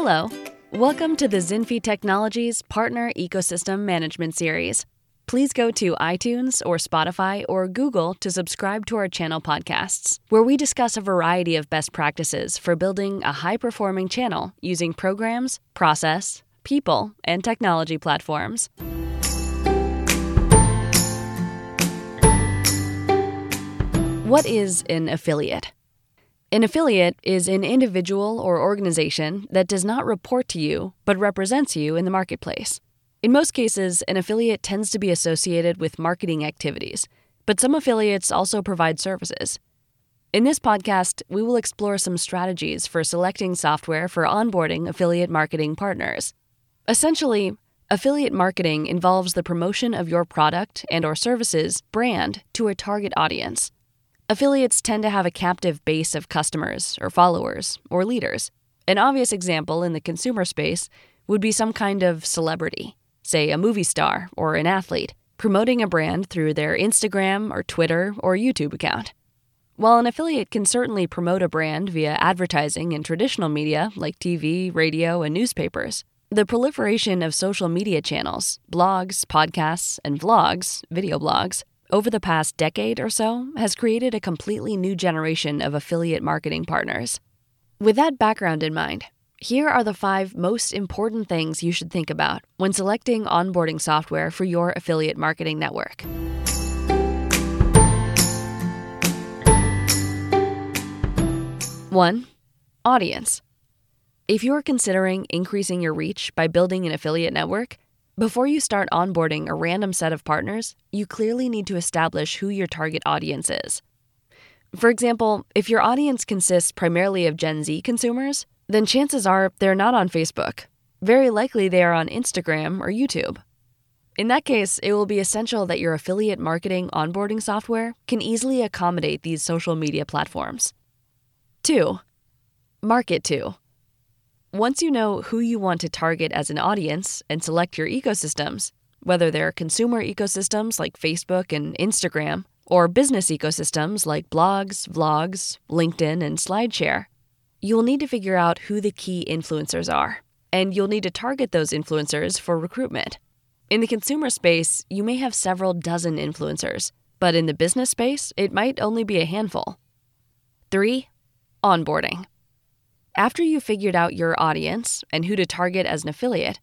Hello. Welcome to the Zinfi Technologies Partner Ecosystem Management Series. Please go to iTunes or Spotify or Google to subscribe to our channel podcasts, where we discuss a variety of best practices for building a high performing channel using programs, process, people, and technology platforms. What is an affiliate? An affiliate is an individual or organization that does not report to you but represents you in the marketplace. In most cases, an affiliate tends to be associated with marketing activities, but some affiliates also provide services. In this podcast, we will explore some strategies for selecting software for onboarding affiliate marketing partners. Essentially, affiliate marketing involves the promotion of your product and or services brand to a target audience. Affiliates tend to have a captive base of customers or followers or leaders. An obvious example in the consumer space would be some kind of celebrity, say a movie star or an athlete, promoting a brand through their Instagram or Twitter or YouTube account. While an affiliate can certainly promote a brand via advertising in traditional media like TV, radio, and newspapers, the proliferation of social media channels, blogs, podcasts, and vlogs, video blogs, over the past decade or so has created a completely new generation of affiliate marketing partners. With that background in mind, here are the five most important things you should think about when selecting onboarding software for your affiliate marketing network. One, audience. If you're considering increasing your reach by building an affiliate network, before you start onboarding a random set of partners, you clearly need to establish who your target audience is. For example, if your audience consists primarily of Gen Z consumers, then chances are they're not on Facebook. Very likely they are on Instagram or YouTube. In that case, it will be essential that your affiliate marketing onboarding software can easily accommodate these social media platforms. 2. Market to. Once you know who you want to target as an audience and select your ecosystems, whether they're consumer ecosystems like Facebook and Instagram, or business ecosystems like blogs, vlogs, LinkedIn, and SlideShare, you'll need to figure out who the key influencers are, and you'll need to target those influencers for recruitment. In the consumer space, you may have several dozen influencers, but in the business space, it might only be a handful. 3. Onboarding. After you've figured out your audience and who to target as an affiliate,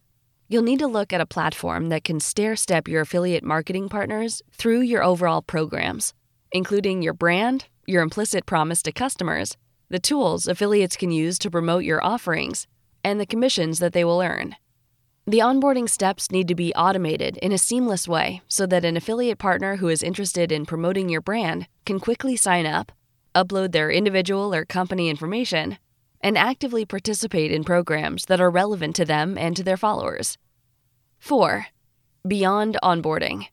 you'll need to look at a platform that can stair step your affiliate marketing partners through your overall programs, including your brand, your implicit promise to customers, the tools affiliates can use to promote your offerings, and the commissions that they will earn. The onboarding steps need to be automated in a seamless way so that an affiliate partner who is interested in promoting your brand can quickly sign up, upload their individual or company information, and actively participate in programs that are relevant to them and to their followers. 4. Beyond onboarding.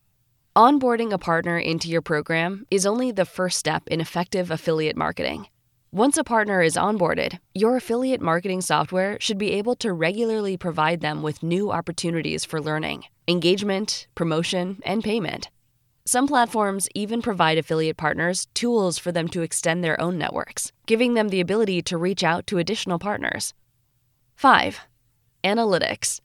Onboarding a partner into your program is only the first step in effective affiliate marketing. Once a partner is onboarded, your affiliate marketing software should be able to regularly provide them with new opportunities for learning, engagement, promotion, and payment. Some platforms even provide affiliate partners tools for them to extend their own networks, giving them the ability to reach out to additional partners. 5. Analytics.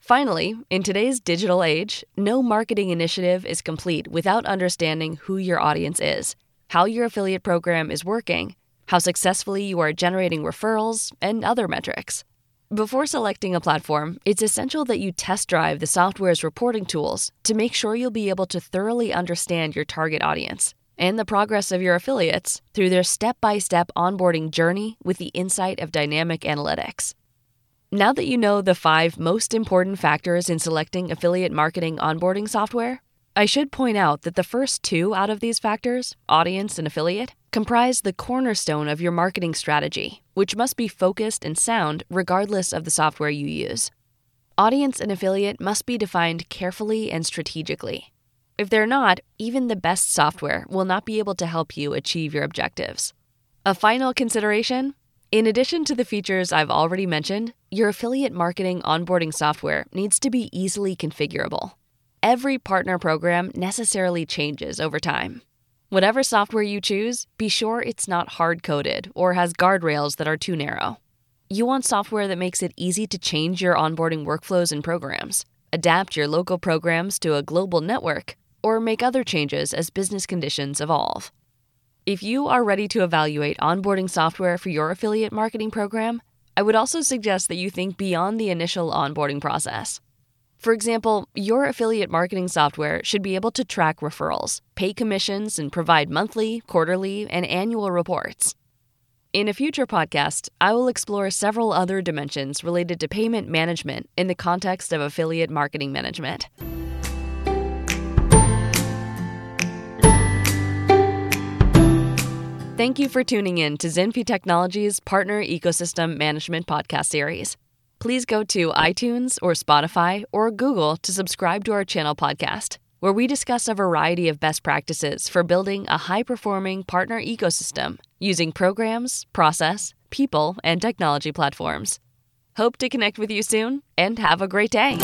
Finally, in today's digital age, no marketing initiative is complete without understanding who your audience is, how your affiliate program is working, how successfully you are generating referrals, and other metrics. Before selecting a platform, it's essential that you test drive the software's reporting tools to make sure you'll be able to thoroughly understand your target audience and the progress of your affiliates through their step by step onboarding journey with the insight of dynamic analytics. Now that you know the five most important factors in selecting affiliate marketing onboarding software, I should point out that the first two out of these factors, audience and affiliate, comprise the cornerstone of your marketing strategy, which must be focused and sound regardless of the software you use. Audience and affiliate must be defined carefully and strategically. If they're not, even the best software will not be able to help you achieve your objectives. A final consideration in addition to the features I've already mentioned, your affiliate marketing onboarding software needs to be easily configurable. Every partner program necessarily changes over time. Whatever software you choose, be sure it's not hard coded or has guardrails that are too narrow. You want software that makes it easy to change your onboarding workflows and programs, adapt your local programs to a global network, or make other changes as business conditions evolve. If you are ready to evaluate onboarding software for your affiliate marketing program, I would also suggest that you think beyond the initial onboarding process. For example, your affiliate marketing software should be able to track referrals, pay commissions, and provide monthly, quarterly, and annual reports. In a future podcast, I will explore several other dimensions related to payment management in the context of affiliate marketing management. Thank you for tuning in to Zinfi Technologies Partner Ecosystem Management Podcast Series. Please go to iTunes or Spotify or Google to subscribe to our channel podcast, where we discuss a variety of best practices for building a high performing partner ecosystem using programs, process, people, and technology platforms. Hope to connect with you soon and have a great day.